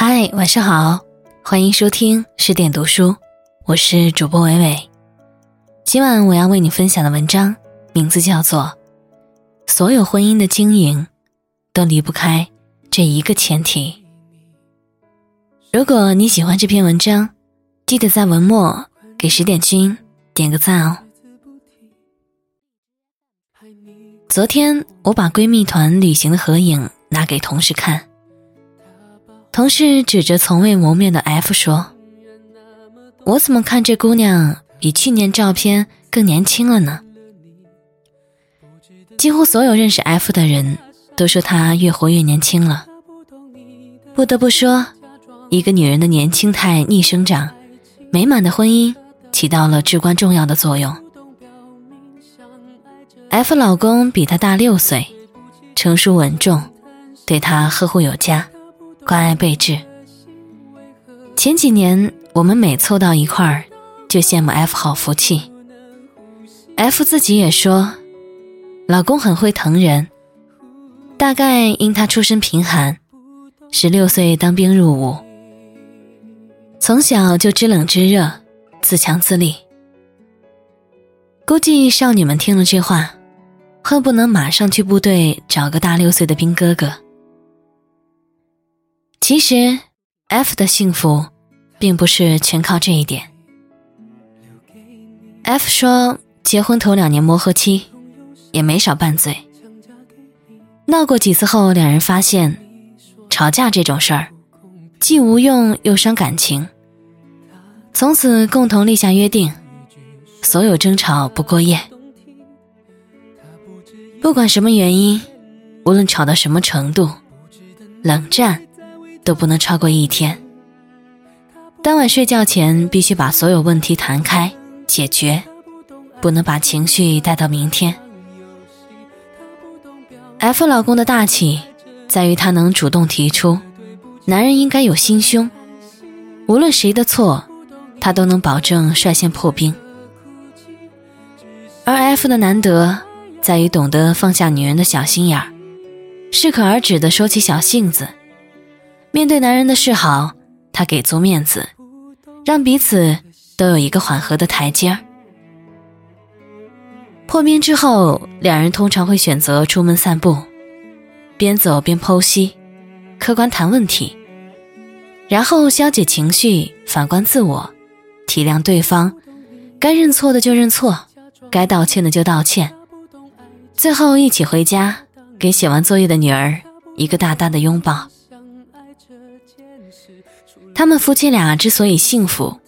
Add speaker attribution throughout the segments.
Speaker 1: 嗨，晚上好，欢迎收听十点读书，我是主播伟伟。今晚我要为你分享的文章名字叫做《所有婚姻的经营都离不开这一个前提》。如果你喜欢这篇文章，记得在文末给十点君点个赞哦。昨天我把闺蜜团旅行的合影拿给同事看。同事指着从未谋面的 F 说：“我怎么看这姑娘比去年照片更年轻了呢？”几乎所有认识 F 的人都说她越活越年轻了。不得不说，一个女人的年轻态逆生长，美满的婚姻起到了至关重要的作用。F 老公比她大六岁，成熟稳重，对她呵护有加。关爱备至。前几年，我们每凑到一块儿，就羡慕 F 好福气。F 自己也说，老公很会疼人。大概因他出身贫寒，十六岁当兵入伍，从小就知冷知热，自强自立。估计少女们听了这话，恨不能马上去部队找个大六岁的兵哥哥。其实，F 的幸福，并不是全靠这一点。F 说，结婚头两年磨合期，也没少拌嘴。闹过几次后，两人发现，吵架这种事儿，既无用又伤感情。从此共同立下约定，所有争吵不过夜。不管什么原因，无论吵到什么程度，冷战。都不能超过一天。当晚睡觉前必须把所有问题谈开解决，不能把情绪带到明天。F 老公的大气在于他能主动提出，男人应该有心胸，无论谁的错，他都能保证率先破冰。而 F 的难得在于懂得放下女人的小心眼儿，适可而止的收起小性子。面对男人的示好，她给足面子，让彼此都有一个缓和的台阶儿。破冰之后，两人通常会选择出门散步，边走边剖析，客观谈问题，然后消解情绪，反观自我，体谅对方，该认错的就认错，该道歉的就道歉，最后一起回家，给写完作业的女儿一个大大的拥抱。他们夫妻俩之所以幸福，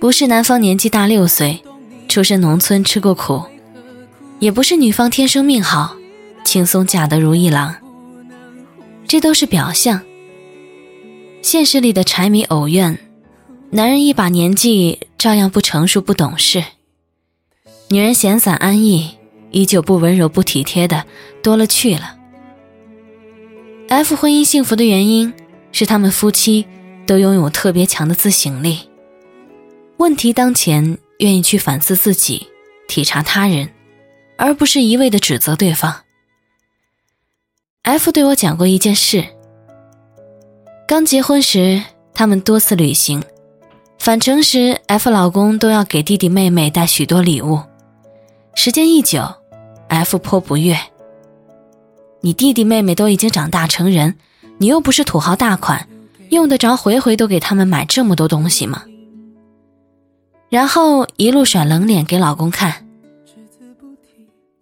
Speaker 1: 不是男方年纪大六岁，出身农村吃过苦，也不是女方天生命好，轻松嫁得如意郎。这都是表象。现实里的柴米偶怨，男人一把年纪照样不成熟不懂事，女人闲散安逸，依旧不温柔不体贴的多了去了。F 婚姻幸福的原因是他们夫妻。都拥有特别强的自省力，问题当前愿意去反思自己，体察他人，而不是一味的指责对方。F 对我讲过一件事：刚结婚时，他们多次旅行，返程时，F 老公都要给弟弟妹妹带许多礼物。时间一久，F 颇不悦：“你弟弟妹妹都已经长大成人，你又不是土豪大款。”用得着回回都给他们买这么多东西吗？然后一路甩冷脸给老公看。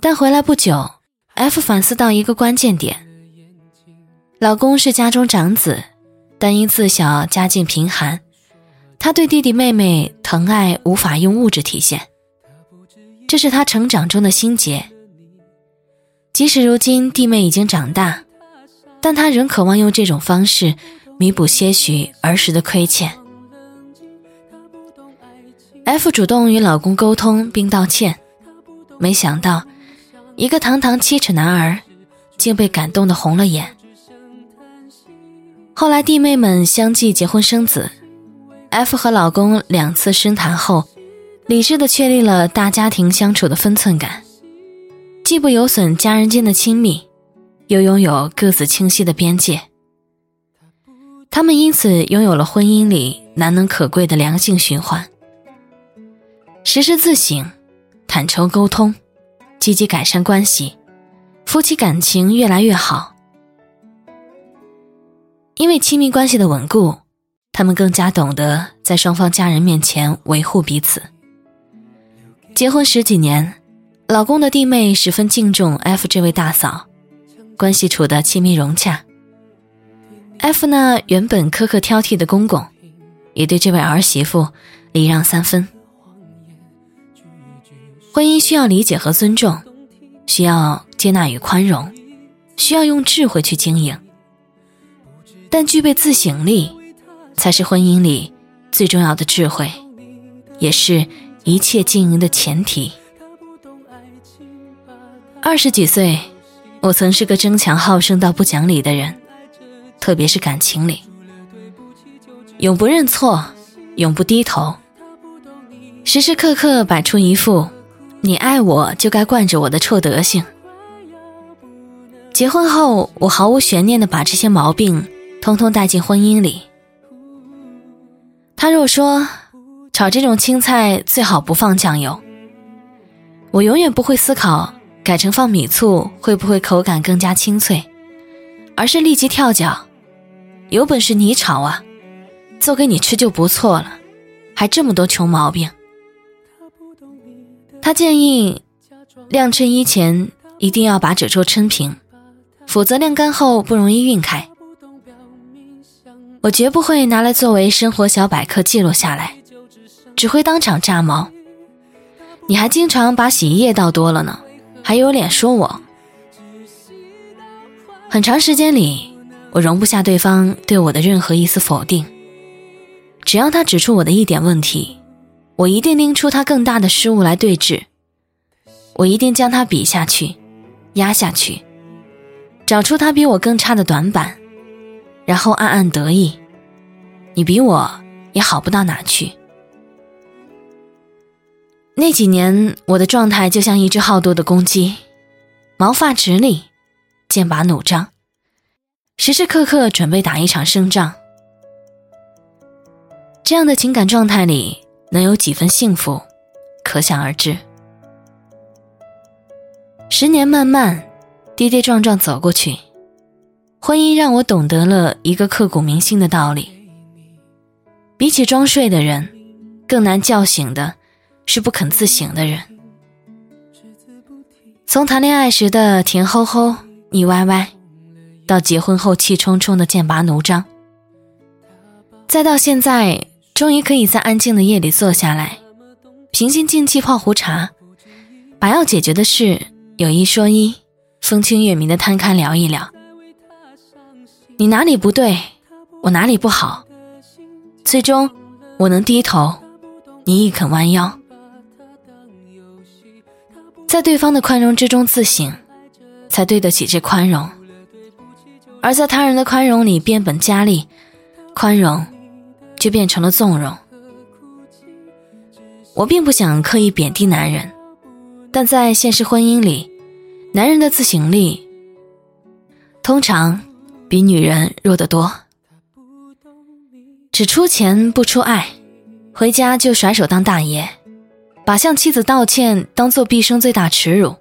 Speaker 1: 但回来不久，F 反思到一个关键点：老公是家中长子，但因自小家境贫寒，他对弟弟妹妹疼爱无法用物质体现，这是他成长中的心结。即使如今弟妹已经长大，但他仍渴望用这种方式。弥补些许儿时的亏欠，F 主动与老公沟通并道歉，没想到一个堂堂七尺男儿竟被感动的红了眼。后来弟妹们相继结婚生子，F 和老公两次深谈后，理智的确立了大家庭相处的分寸感，既不有损家人间的亲密，又拥有各自清晰的边界。他们因此拥有了婚姻里难能可贵的良性循环。时时自省，坦诚沟通，积极改善关系，夫妻感情越来越好。因为亲密关系的稳固，他们更加懂得在双方家人面前维护彼此。结婚十几年，老公的弟妹十分敬重 F 这位大嫂，关系处得亲密融洽。F 那原本苛刻挑剔的公公，也对这位儿媳妇礼让三分。婚姻需要理解和尊重，需要接纳与宽容，需要用智慧去经营。但具备自省力，才是婚姻里最重要的智慧，也是一切经营的前提。二十几岁，我曾是个争强好胜到不讲理的人，特别是感情里，永不认错，永不低头，时时刻刻摆出一副你爱我就该惯着我的臭德行。结婚后，我毫无悬念的把这些毛病。通通带进婚姻里。他若说炒这种青菜最好不放酱油，我永远不会思考改成放米醋会不会口感更加清脆，而是立即跳脚。有本事你炒啊，做给你吃就不错了，还这么多穷毛病。他建议晾衬衣前一定要把褶皱抻平，否则晾干后不容易熨开。我绝不会拿来作为生活小百科记录下来，只会当场炸毛。你还经常把洗衣液倒多了呢，还有脸说我？很长时间里，我容不下对方对我的任何一丝否定。只要他指出我的一点问题，我一定拎出他更大的失误来对峙。我一定将他比下去，压下去，找出他比我更差的短板。然后暗暗得意，你比我也好不到哪去。那几年，我的状态就像一只好斗的公鸡，毛发直立，剑拔弩张，时时刻刻准备打一场胜仗。这样的情感状态里，能有几分幸福，可想而知。十年漫漫，跌跌撞撞走过去。婚姻让我懂得了一个刻骨铭心的道理：比起装睡的人，更难叫醒的是不肯自省的人。从谈恋爱时的甜吼吼、腻歪歪，到结婚后气冲冲的剑拔弩张，再到现在终于可以在安静的夜里坐下来，平心静气泡壶茶，把要解决的事有一说一，风清月明的摊开聊一聊。你哪里不对，我哪里不好，最终我能低头，你亦肯弯腰，在对方的宽容之中自省，才对得起这宽容；而在他人的宽容里变本加厉，宽容就变成了纵容。我并不想刻意贬低男人，但在现实婚姻里，男人的自省力通常。比女人弱得多，只出钱不出爱，回家就甩手当大爷，把向妻子道歉当做毕生最大耻辱，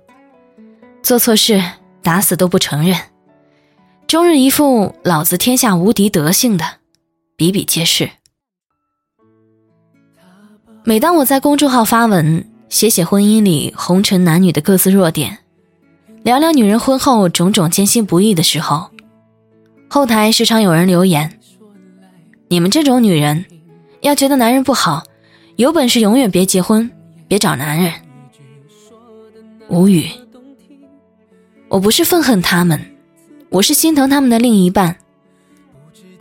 Speaker 1: 做错事打死都不承认，终日一副老子天下无敌德性的，比比皆是。每当我在公众号发文，写写婚姻里红尘男女的各自弱点，聊聊女人婚后种种艰辛不易的时候。后台时常有人留言：“你们这种女人，要觉得男人不好，有本事永远别结婚，别找男人。”无语。我不是愤恨他们，我是心疼他们的另一半。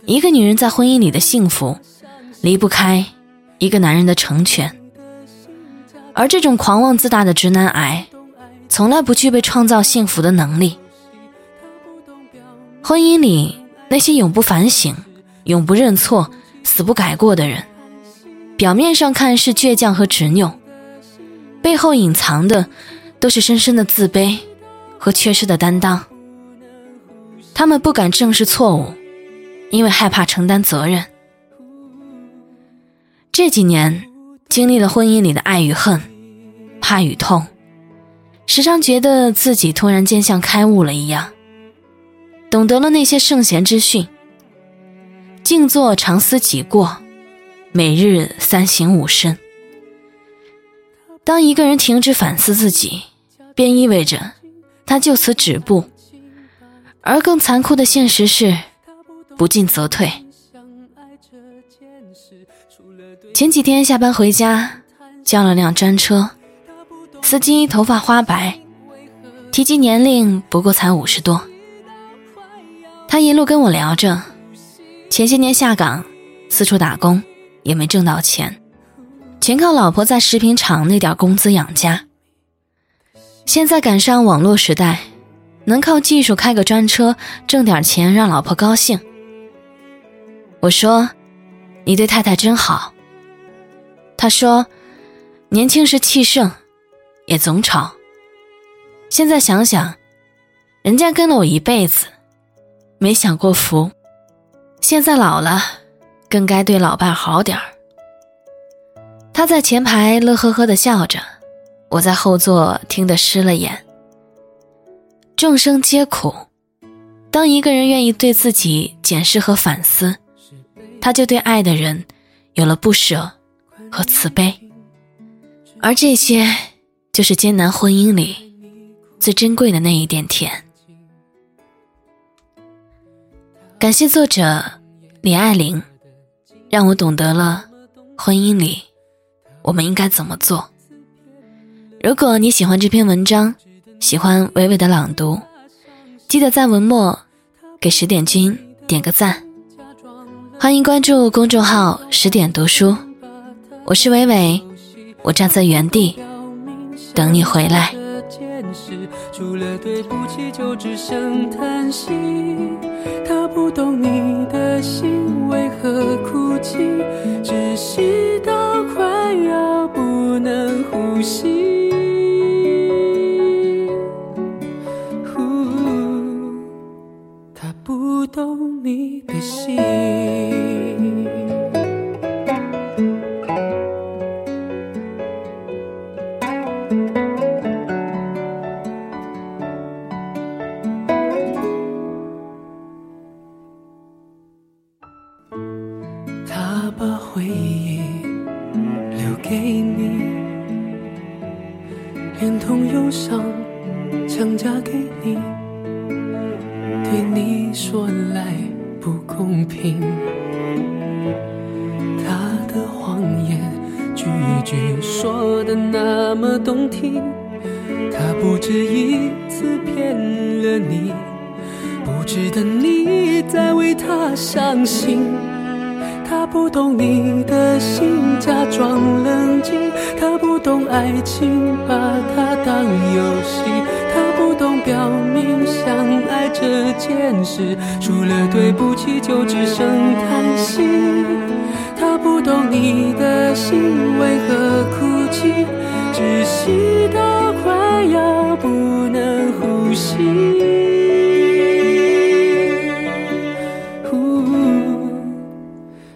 Speaker 1: 一个女人在婚姻里的幸福，离不开一个男人的成全。而这种狂妄自大的直男癌，从来不具备创造幸福的能力。婚姻里那些永不反省、永不认错、死不改过的人，表面上看是倔强和执拗，背后隐藏的都是深深的自卑和缺失的担当。他们不敢正视错误，
Speaker 2: 因为害怕承担责任。这几年经历了婚姻里的爱与恨、怕与痛，时常觉得自己突然间像开悟了一样，懂得了那些圣贤之训：静坐常思己过，每日三省吾身。当一个人停止反思自己，便意味着他就此止步。而更残酷的现实是，不进则退。前几天下班回家，叫了辆专车，司机头发花白，提及年龄不过才五十多。他一路跟我聊着，前些年下岗，四处打工，也没挣到钱，全靠老婆在食品厂那点工资养家。现在赶上网络时代。能靠技术开个专车挣点钱，让老婆高兴。我说：“你对太太真好。”他说：“年轻时气盛，也总吵。现在想想，人家跟了我一辈子，没享过福。现在老了，更该对老伴好点儿。”他在前排乐呵呵的笑着，我在后座听得湿了眼。众生皆苦，当一个人愿意对自己检视和反思，他就对爱的人有了不舍和慈悲，而这些就是艰难婚姻里最珍贵的那一点甜。感谢作者李爱玲，让我懂得了婚姻里我们应该怎么做。如果你喜欢这篇文章，喜欢娓娓的朗读，记得在文末给十点君点个赞。欢迎关注公众号“十点读书”，我是伟伟，我站在原地等你回来。除了对不起，就只剩叹息。他不懂你的心为何哭泣，窒息到快要不能呼吸。不止一次骗了你，不值得你再为他伤心。他不懂你的心，假装冷静。他不懂爱情，把它当游戏。他不懂表明相爱这件事，除了对不起，就只剩叹息。他不懂你的心为何哭泣，窒息到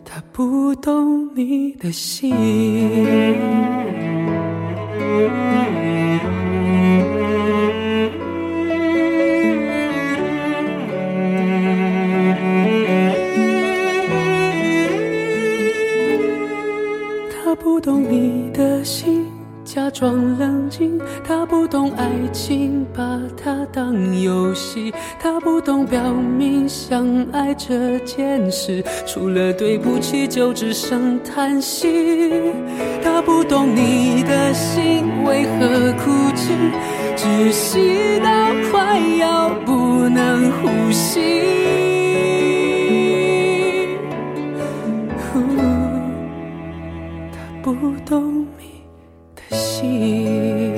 Speaker 2: 他不懂。你的心，他不懂你的心。假装冷静，他不懂爱情，把它当游戏，他不懂表明相爱这件事，除了对不起，就只剩叹息。他不懂你的心为何哭泣，窒息到快要不能呼吸。他不懂你。心。